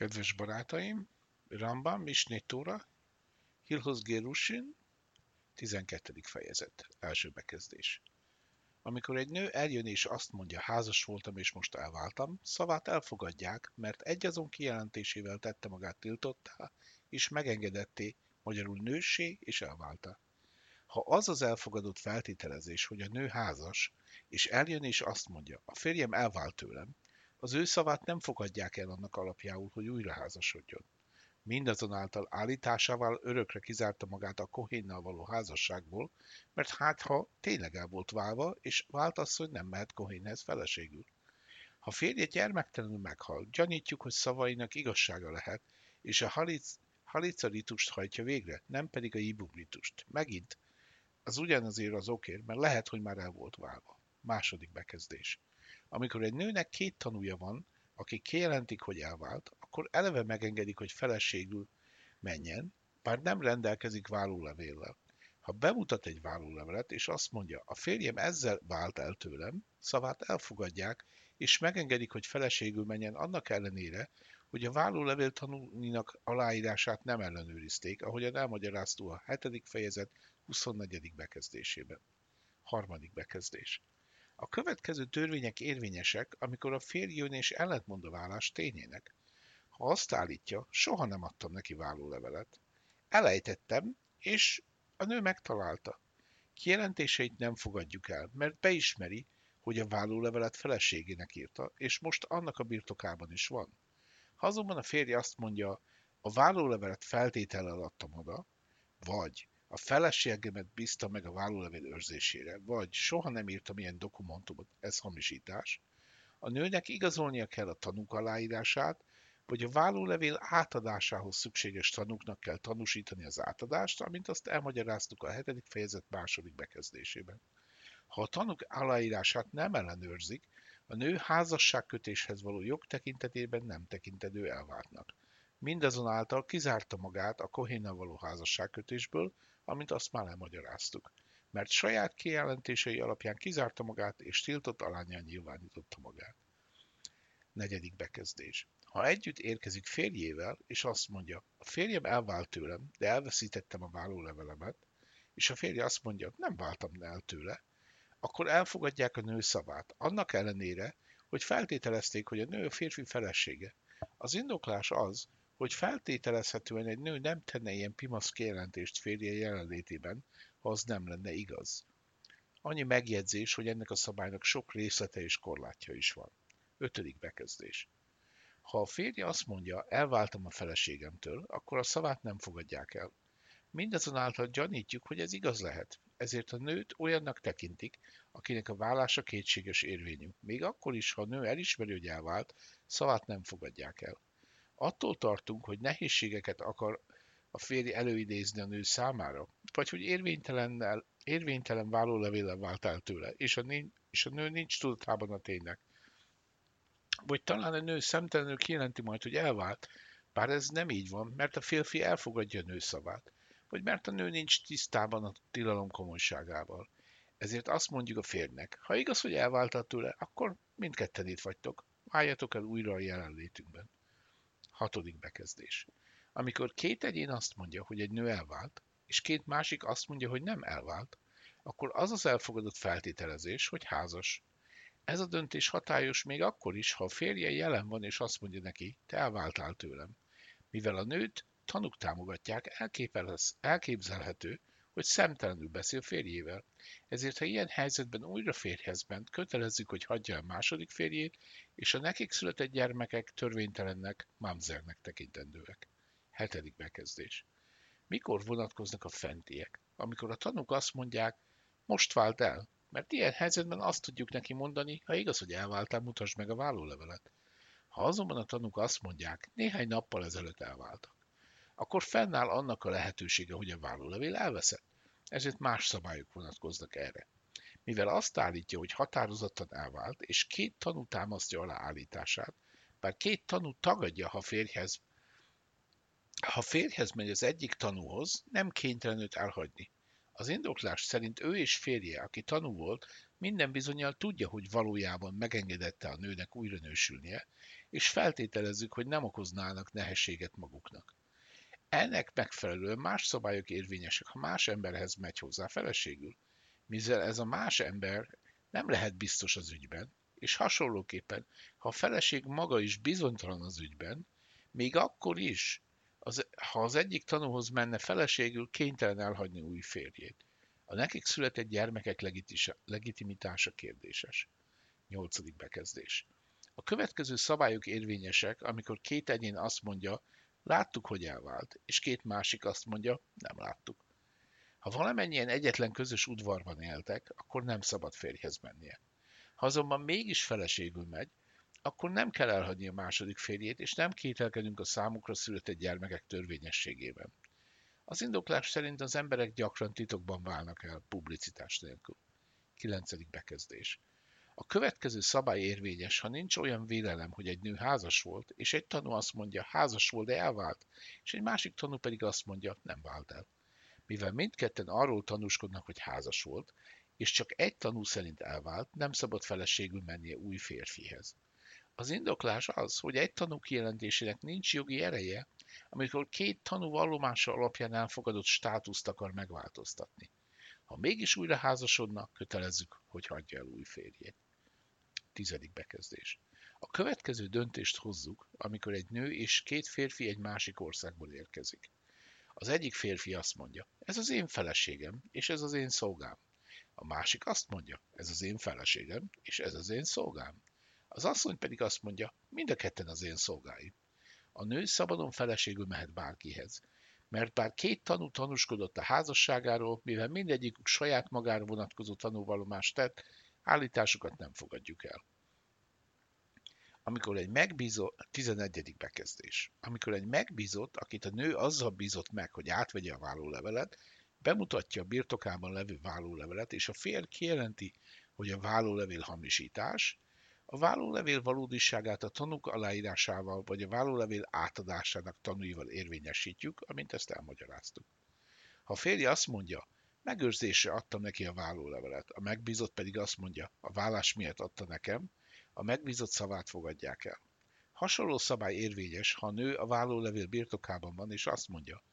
Kedves barátaim, Rambam, Misné Tóra, Hilhoz Gerushin, 12. fejezet, első bekezdés. Amikor egy nő eljön és azt mondja, házas voltam és most elváltam, szavát elfogadják, mert egyazon kijelentésével tette magát tiltottá, és megengedetté, magyarul nőssé és elválta. Ha az az elfogadott feltételezés, hogy a nő házas, és eljön és azt mondja, a férjem elvált tőlem, az ő szavát nem fogadják el annak alapjául, hogy újra házasodjon. Mindazonáltal állításával örökre kizárta magát a Kohénnal való házasságból, mert hát ha tényleg el volt válva, és vált az, hogy nem mehet Kohénhez feleségül. Ha férje gyermektelenül meghal, gyanítjuk, hogy szavainak igazsága lehet, és a halic, halica ritust hajtja végre, nem pedig a jibum ritust. Megint, az ugyanazért az okér, mert lehet, hogy már el volt válva. Második bekezdés. Amikor egy nőnek két tanúja van, akik kijelentik, hogy elvált, akkor eleve megengedik, hogy feleségül menjen, bár nem rendelkezik vállólevéllel. Ha bemutat egy vállólevelet, és azt mondja, a férjem ezzel vált el tőlem, szavát elfogadják, és megengedik, hogy feleségül menjen annak ellenére, hogy a vállólevél tanúinak aláírását nem ellenőrizték, ahogyan elmagyaráztó a 7. fejezet 24. bekezdésében. Harmadik bekezdés. A következő törvények érvényesek, amikor a férj jön és ellentmond a vállás tényének. Ha azt állítja, soha nem adtam neki vállólevelet. Elejtettem, és a nő megtalálta. Kijelentéseit nem fogadjuk el, mert beismeri, hogy a vállólevelet feleségének írta, és most annak a birtokában is van. Ha azonban a férj azt mondja, a vállólevelet feltétellel adtam oda, vagy a feleségemet bízta meg a vállólevél őrzésére, vagy soha nem írtam ilyen dokumentumot, ez hamisítás. A nőnek igazolnia kell a tanúk aláírását, vagy a vállólevél átadásához szükséges tanúknak kell tanúsítani az átadást, amint azt elmagyaráztuk a hetedik fejezet második bekezdésében. Ha a tanúk aláírását nem ellenőrzik, a nő házasságkötéshez való jog tekintetében nem tekintedő elváltnak. Mindazonáltal kizárta magát a Kohénnal való házasságkötésből, amint azt már elmagyaráztuk, mert saját kijelentései alapján kizárta magát és tiltott alányán nyilvánította magát. Negyedik bekezdés. Ha együtt érkezik férjével, és azt mondja, a férjem elvált tőlem, de elveszítettem a vállólevelemet, és a férje azt mondja, nem váltam el tőle, akkor elfogadják a nő szavát, annak ellenére, hogy feltételezték, hogy a nő a férfi felesége. Az indoklás az, hogy feltételezhetően egy nő nem tenne ilyen pimasz kijelentést férje jelenlétében, ha az nem lenne igaz. Annyi megjegyzés, hogy ennek a szabálynak sok részlete és korlátja is van. Ötödik bekezdés. Ha a férje azt mondja, elváltam a feleségemtől, akkor a szavát nem fogadják el. Mindazonáltal gyanítjuk, hogy ez igaz lehet, ezért a nőt olyannak tekintik, akinek a vállása kétséges érvényű. Még akkor is, ha a nő elismeri, hogy elvált, szavát nem fogadják el. Attól tartunk, hogy nehézségeket akar a férj előidézni a nő számára, vagy hogy érvénytelennel, érvénytelen vállólevéllel vált el tőle, és a, és a nő nincs tudatában a ténynek. Vagy talán a nő szemtelenül kijelenti majd, hogy elvált, bár ez nem így van, mert a férfi elfogadja a nő szavát, vagy mert a nő nincs tisztában a tilalom komolyságával. Ezért azt mondjuk a férnek, ha igaz, hogy elváltál tőle, akkor mindketten itt vagytok, váljatok el újra a jelenlétünkben. Hatodik bekezdés. Amikor két egyén azt mondja, hogy egy nő elvált, és két másik azt mondja, hogy nem elvált, akkor az az elfogadott feltételezés, hogy házas. Ez a döntés hatályos még akkor is, ha a férje jelen van és azt mondja neki, te elváltál tőlem. Mivel a nőt tanúk támogatják, elképzelhető, hogy szemtelenül beszél férjével. Ezért, ha ilyen helyzetben újra férjhez ment, kötelezzük, hogy hagyja el második férjét, és a nekik született gyermekek törvénytelennek, mamzernek tekintendőek. Hetedik bekezdés. Mikor vonatkoznak a fentiek? Amikor a tanúk azt mondják, most vált el, mert ilyen helyzetben azt tudjuk neki mondani, ha igaz, hogy elváltál, mutasd meg a vállólevelet. Ha azonban a tanúk azt mondják, néhány nappal ezelőtt elváltak, akkor fennáll annak a lehetősége, hogy a vállólevél elveszett. Ezért más szabályok vonatkoznak erre. Mivel azt állítja, hogy határozottan elvált, és két tanú támasztja alá állítását, bár két tanú tagadja, ha férjhez, ha férjhez megy az egyik tanúhoz, nem kénytelen őt elhagyni. Az indoklás szerint ő és férje, aki tanú volt, minden bizonyal tudja, hogy valójában megengedette a nőnek újra nősülnie, és feltételezzük, hogy nem okoznának nehézséget maguknak. Ennek megfelelően más szabályok érvényesek, ha más emberhez megy hozzá feleségül, mivel ez a más ember nem lehet biztos az ügyben, és hasonlóképpen, ha a feleség maga is bizonytalan az ügyben, még akkor is, az, ha az egyik tanúhoz menne feleségül, kénytelen elhagyni új férjét. A nekik született gyermekek legitimitása kérdéses. Nyolcadik bekezdés. A következő szabályok érvényesek, amikor két egyén azt mondja, láttuk, hogy elvált, és két másik azt mondja, nem láttuk. Ha valamennyien egyetlen közös udvarban éltek, akkor nem szabad férjhez mennie. Ha azonban mégis feleségül megy, akkor nem kell elhagyni a második férjét, és nem kételkedünk a számukra született gyermekek törvényességében. Az indoklás szerint az emberek gyakran titokban válnak el, publicitás nélkül. 9. bekezdés. A következő szabály érvényes, ha nincs olyan vélelem, hogy egy nő házas volt, és egy tanú azt mondja, házas volt, de elvált, és egy másik tanú pedig azt mondja, nem vált el. Mivel mindketten arról tanúskodnak, hogy házas volt, és csak egy tanú szerint elvált, nem szabad feleségül mennie új férfihez. Az indoklás az, hogy egy tanú kijelentésének nincs jogi ereje, amikor két tanú vallomása alapján elfogadott státuszt akar megváltoztatni. Ha mégis újra házasodnak, kötelezzük, hogy hagyja el új férjét. Tizedik bekezdés. A következő döntést hozzuk, amikor egy nő és két férfi egy másik országból érkezik. Az egyik férfi azt mondja, ez az én feleségem, és ez az én szolgám. A másik azt mondja, ez az én feleségem, és ez az én szolgám. Az asszony pedig azt mondja, mind a ketten az én szolgáim. A nő szabadon feleségül mehet bárkihez, mert bár két tanú tanúskodott a házasságáról, mivel mindegyikük saját magára vonatkozó tanúvallomást tett, állításukat nem fogadjuk el. Amikor egy megbízott, 11. bekezdés, amikor egy megbízott, akit a nő azzal bízott meg, hogy átvegye a vállólevelet, bemutatja a birtokában levő vállólevelet, és a férj kijelenti, hogy a vállólevél hamisítás, a vállólevél valódiságát a tanúk aláírásával vagy a vállólevél átadásának tanúival érvényesítjük, amint ezt elmagyaráztuk. Ha a férje azt mondja, megőrzésre adtam neki a vállólevelet, a megbízott pedig azt mondja, a vállás miatt adta nekem, a megbízott szavát fogadják el. Hasonló szabály érvényes, ha a nő a vállólevél birtokában van, és azt mondja,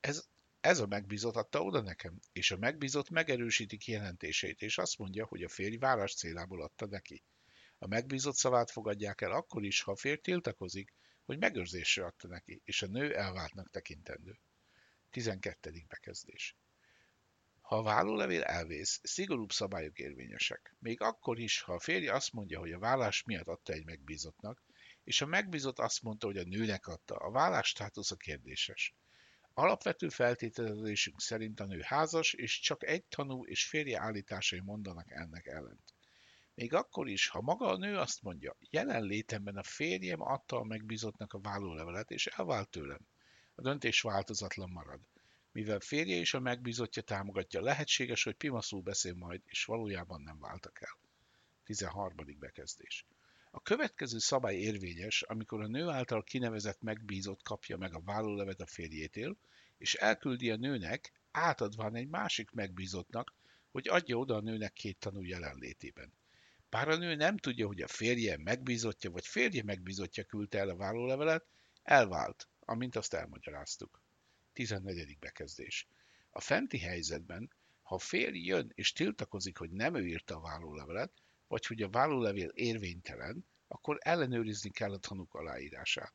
ez, ez a megbízott adta oda nekem, és a megbízott megerősíti kijelentését, és azt mondja, hogy a férj vállás célából adta neki. A megbízott szavát fogadják el akkor is, ha a férj tiltakozik, hogy megőrzésre adta neki, és a nő elváltnak tekintendő. 12. bekezdés. Ha a vállólevél elvész, szigorúbb szabályok érvényesek. Még akkor is, ha a férj azt mondja, hogy a vállás miatt adta egy megbízottnak, és a megbízott azt mondta, hogy a nőnek adta, a vállás státusza kérdéses. Alapvető feltételezésünk szerint a nő házas, és csak egy tanú és férje állításai mondanak ennek ellent. Még akkor is, ha maga a nő azt mondja, jelenlétemben a férjem adta a megbízottnak a vállólevelet, és elvált tőlem. A döntés változatlan marad. Mivel férje és a megbízottja támogatja, lehetséges, hogy pimaszul beszél majd, és valójában nem váltak el. 13. bekezdés. A következő szabály érvényes, amikor a nő által kinevezett megbízott kapja meg a vállólevet a férjétől, és elküldi a nőnek, átadván egy másik megbízottnak, hogy adja oda a nőnek két tanú jelenlétében. Bár a nő nem tudja, hogy a férje megbízottja vagy férje megbízottja küldte el a vállólevelet, elvált, amint azt elmagyaráztuk. 14. bekezdés. A fenti helyzetben, ha a férj jön és tiltakozik, hogy nem ő írta a vállólevelet, vagy hogy a vállólevél érvénytelen, akkor ellenőrizni kell a tanúk aláírását.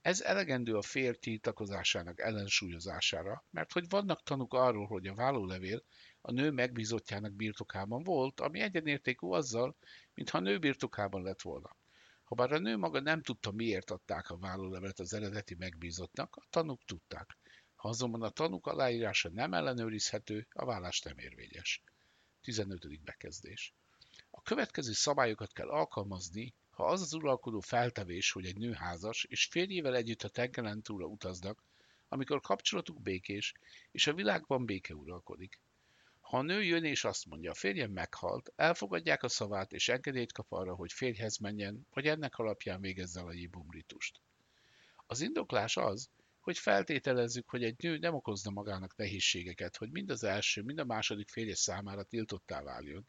Ez elegendő a férj tiltakozásának ellensúlyozására, mert hogy vannak tanúk arról, hogy a vállólevél a nő megbízottjának birtokában volt, ami egyenértékű azzal, mintha a nő birtokában lett volna. Habár a nő maga nem tudta, miért adták a vállólevelet az eredeti megbízottnak, a tanúk tudták. Ha azonban a tanúk aláírása nem ellenőrizhető, a vállás nem érvényes. 15. bekezdés. A következő szabályokat kell alkalmazni, ha az az uralkodó feltevés, hogy egy nő házas, és férjével együtt a tengeren túlra utaznak, amikor kapcsolatuk békés, és a világban béke uralkodik. Ha a nő jön és azt mondja, a férjem meghalt, elfogadják a szavát és engedélyt kap arra, hogy férjhez menjen, vagy ennek alapján végezze a jibumritust. Az indoklás az, hogy feltételezzük, hogy egy nő nem okozna magának nehézségeket, hogy mind az első, mind a második férje számára tiltottá váljon,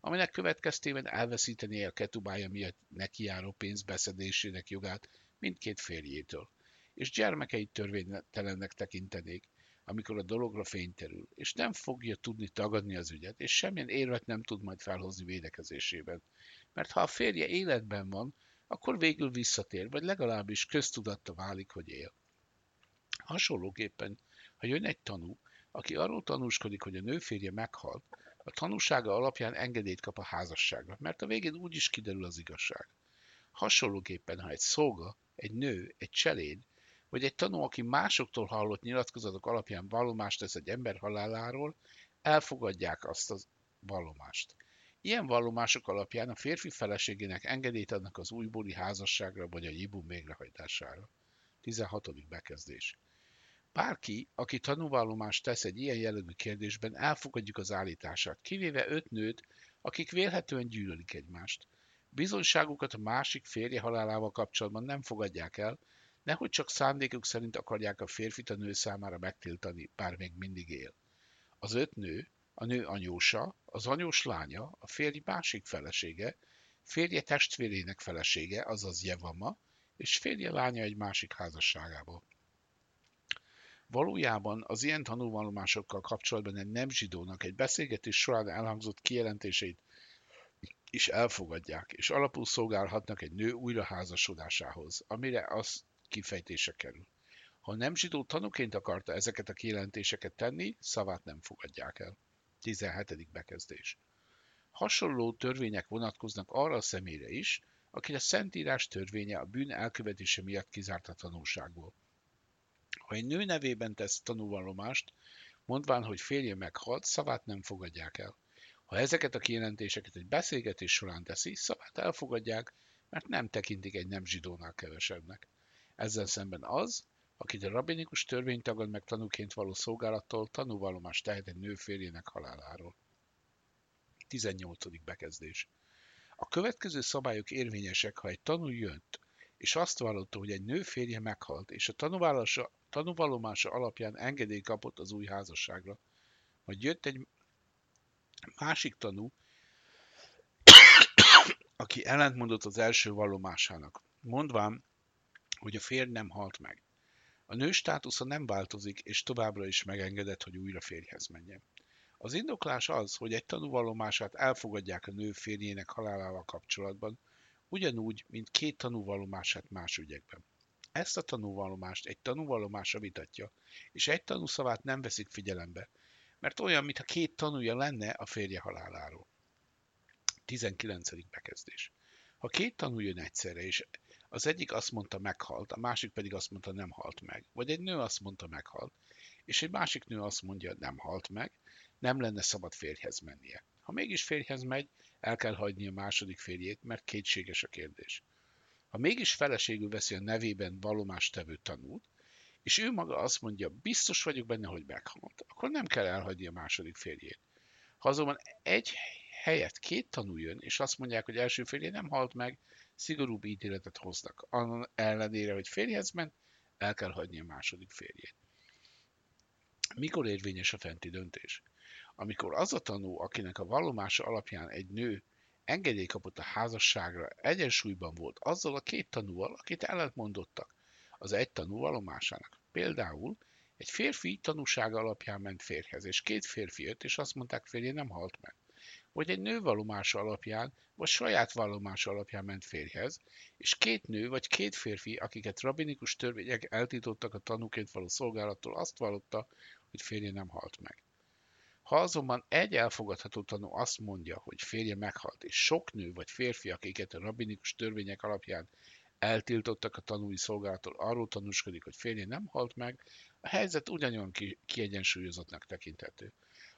aminek következtében elveszíteni a ketubája miatt nekiáró pénz beszedésének jogát mindkét férjétől, és gyermekeit törvénytelennek tekintenék, amikor a dologra fény terül, és nem fogja tudni tagadni az ügyet, és semmilyen érvet nem tud majd felhozni védekezésében. Mert ha a férje életben van, akkor végül visszatér, vagy legalábbis köztudatta válik, hogy él. Hasonlóképpen, ha jön egy tanú, aki arról tanúskodik, hogy a nő férje meghalt, a tanúsága alapján engedélyt kap a házasságra, mert a végén úgy is kiderül az igazság. Hasonlóképpen, ha egy szolga, egy nő, egy cseléd, vagy egy tanú, aki másoktól hallott nyilatkozatok alapján vallomást tesz egy ember haláláról, elfogadják azt a vallomást. Ilyen vallomások alapján a férfi feleségének engedélyt adnak az újbóli házasságra vagy a jibum végrehajtására. 16. bekezdés. Bárki, aki tanúvallomást tesz egy ilyen jellegű kérdésben, elfogadjuk az állítását, kivéve öt nőt, akik vélhetően gyűlölik egymást. Bizonyságukat a másik férje halálával kapcsolatban nem fogadják el, nehogy csak szándékuk szerint akarják a férfit a nő számára megtiltani, bár még mindig él. Az öt nő, a nő anyósa, az anyós lánya, a férj másik felesége, férje testvérének felesége, azaz Jevama, és férje lánya egy másik házasságából. Valójában az ilyen tanulvallomásokkal kapcsolatban egy nem zsidónak egy beszélgetés során elhangzott kijelentéseit is elfogadják, és alapul szolgálhatnak egy nő újraházasodásához, amire az kifejtése kerül. Ha nem zsidó tanúként akarta ezeket a kijelentéseket tenni, szavát nem fogadják el. 17. bekezdés. Hasonló törvények vonatkoznak arra a személyre is, akit a Szentírás törvénye a bűn elkövetése miatt kizárt a tanulságból. Ha egy nő nevében tesz tanúvallomást, mondván, hogy férje meghalt, szavát nem fogadják el. Ha ezeket a kijelentéseket egy beszélgetés során teszi, szavát elfogadják, mert nem tekintik egy nem zsidónál kevesebbnek. Ezzel szemben az, akit a rabinikus törvény tagad meg tanúként való szolgálattól tanúvallomást tehet egy nő férjének haláláról. 18. bekezdés. A következő szabályok érvényesek, ha egy tanú jött, és azt vallotta, hogy egy nő férje meghalt, és a tanúvallomása alapján engedély kapott az új házasságra. Vagy jött egy másik tanú, aki ellentmondott az első vallomásának, mondván, hogy a férj nem halt meg. A nő státusza nem változik, és továbbra is megengedett, hogy újra férjhez menjen. Az indoklás az, hogy egy tanúvallomását elfogadják a nő férjének halálával kapcsolatban, ugyanúgy, mint két tanúvallomását más ügyekben. Ezt a tanúvallomást egy tanúvallomása vitatja, és egy tanúszavát nem veszik figyelembe, mert olyan, mintha két tanúja lenne a férje haláláról. 19. bekezdés. Ha két tanú jön egyszerre, és az egyik azt mondta meghalt, a másik pedig azt mondta nem halt meg, vagy egy nő azt mondta meghalt, és egy másik nő azt mondja nem halt meg, nem lenne szabad férjhez mennie. Ha mégis férjhez megy, el kell hagyni a második férjét, mert kétséges a kérdés. Ha mégis feleségül veszi a nevében valomást tevő tanút, és ő maga azt mondja, biztos vagyok benne, hogy meghalt, akkor nem kell elhagyni a második férjét. Ha azonban egy helyet két tanú jön, és azt mondják, hogy első férje nem halt meg, szigorúbb ítéletet hoznak. Annak ellenére, hogy férjhez ment, el kell hagyni a második férjét. Mikor érvényes a fenti döntés? Amikor az a tanú, akinek a vallomása alapján egy nő engedély kapott a házasságra, egyensúlyban volt azzal a két tanúval, akit ellentmondottak az egy tanú vallomásának. Például egy férfi tanúsága alapján ment férhez, és két férfi jött, és azt mondták, férje nem halt meg vagy egy nő vallomása alapján, vagy saját vallomása alapján ment férjhez, és két nő vagy két férfi, akiket rabinikus törvények eltítottak a tanúként való szolgálattól, azt vallotta, hogy férje nem halt meg. Ha azonban egy elfogadható tanú azt mondja, hogy férje meghalt, és sok nő vagy férfi, akiket a rabinikus törvények alapján eltiltottak a tanúi szolgálattól, arról tanúskodik, hogy férje nem halt meg, a helyzet ugyanolyan kiegyensúlyozottnak tekinthető.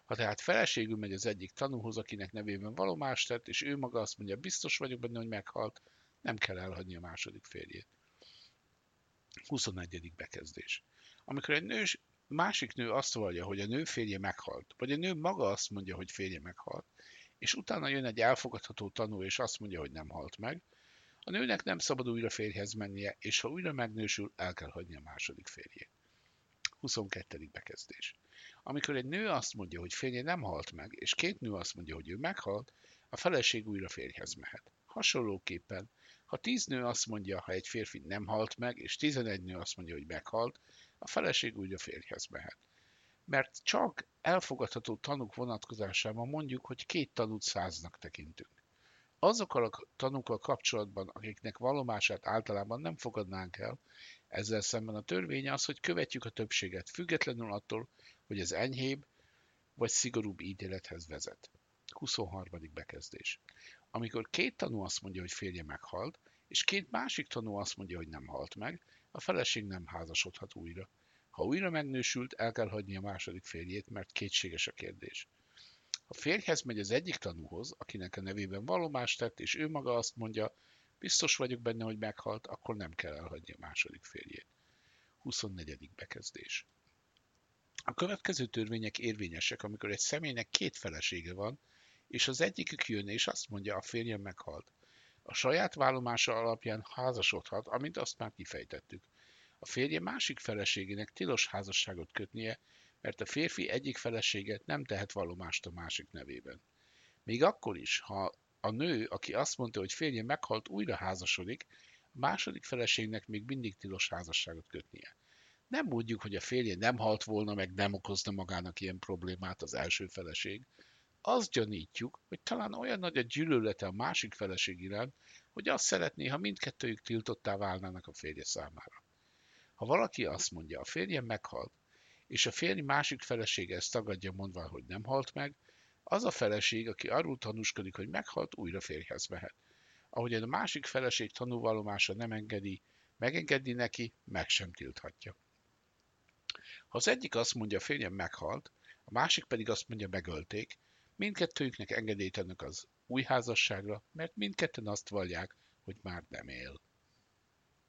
Ha tehát feleségül megy az egyik tanúhoz, akinek nevében valomást tett, és ő maga azt mondja, biztos vagyok benne, hogy meghalt, nem kell elhagyni a második férjét. 21. bekezdés. Amikor egy másik nő azt vallja, hogy a nő férje meghalt, vagy a nő maga azt mondja, hogy férje meghalt, és utána jön egy elfogadható tanú, és azt mondja, hogy nem halt meg, a nőnek nem szabad újra férjhez mennie, és ha újra megnősül, el kell hagyni a második férjét. 22. bekezdés. Amikor egy nő azt mondja, hogy férje nem halt meg, és két nő azt mondja, hogy ő meghalt, a feleség újra férjhez mehet. Hasonlóképpen, ha tíz nő azt mondja, ha egy férfi nem halt meg, és tizenegy nő azt mondja, hogy meghalt, a feleség újra férjhez mehet. Mert csak elfogadható tanúk vonatkozásában mondjuk, hogy két tanút száznak tekintünk. Azokkal a tanúkkal kapcsolatban, akiknek valomását általában nem fogadnánk el, ezzel szemben a törvény az, hogy követjük a többséget, függetlenül attól, hogy ez enyhébb vagy szigorúbb ítélethez vezet. 23. bekezdés. Amikor két tanú azt mondja, hogy férje meghalt, és két másik tanú azt mondja, hogy nem halt meg, a feleség nem házasodhat újra. Ha újra megnősült, el kell hagyni a második férjét, mert kétséges a kérdés. Ha férjhez megy az egyik tanúhoz, akinek a nevében valomást tett, és ő maga azt mondja, biztos vagyok benne, hogy meghalt, akkor nem kell elhagyni a második férjét. 24. bekezdés. A következő törvények érvényesek, amikor egy személynek két felesége van, és az egyikük jön és azt mondja, a férjem meghalt. A saját vállomása alapján házasodhat, amint azt már kifejtettük. A férje másik feleségének tilos házasságot kötnie, mert a férfi egyik feleséget nem tehet vallomást a másik nevében. Még akkor is, ha a nő, aki azt mondta, hogy férje meghalt, újra házasodik, a második feleségnek még mindig tilos házasságot kötnie. Nem mondjuk, hogy a férje nem halt volna, meg nem okozna magának ilyen problémát az első feleség. Azt gyanítjuk, hogy talán olyan nagy a gyűlölete a másik feleség iránt, hogy azt szeretné, ha mindkettőjük tiltottá válnának a férje számára. Ha valaki azt mondja, a férjem meghalt, és a férj másik felesége ezt tagadja mondva, hogy nem halt meg, az a feleség, aki arról tanúskodik, hogy meghalt, újra férjhez mehet. Ahogyan a másik feleség tanúvallomása nem engedi, megengedi neki, meg sem tilthatja. Ha az egyik azt mondja, a férjem meghalt, a másik pedig azt mondja, megölték, mindkettőjüknek engedélyt adnak az új házasságra, mert mindketten azt vallják, hogy már nem él.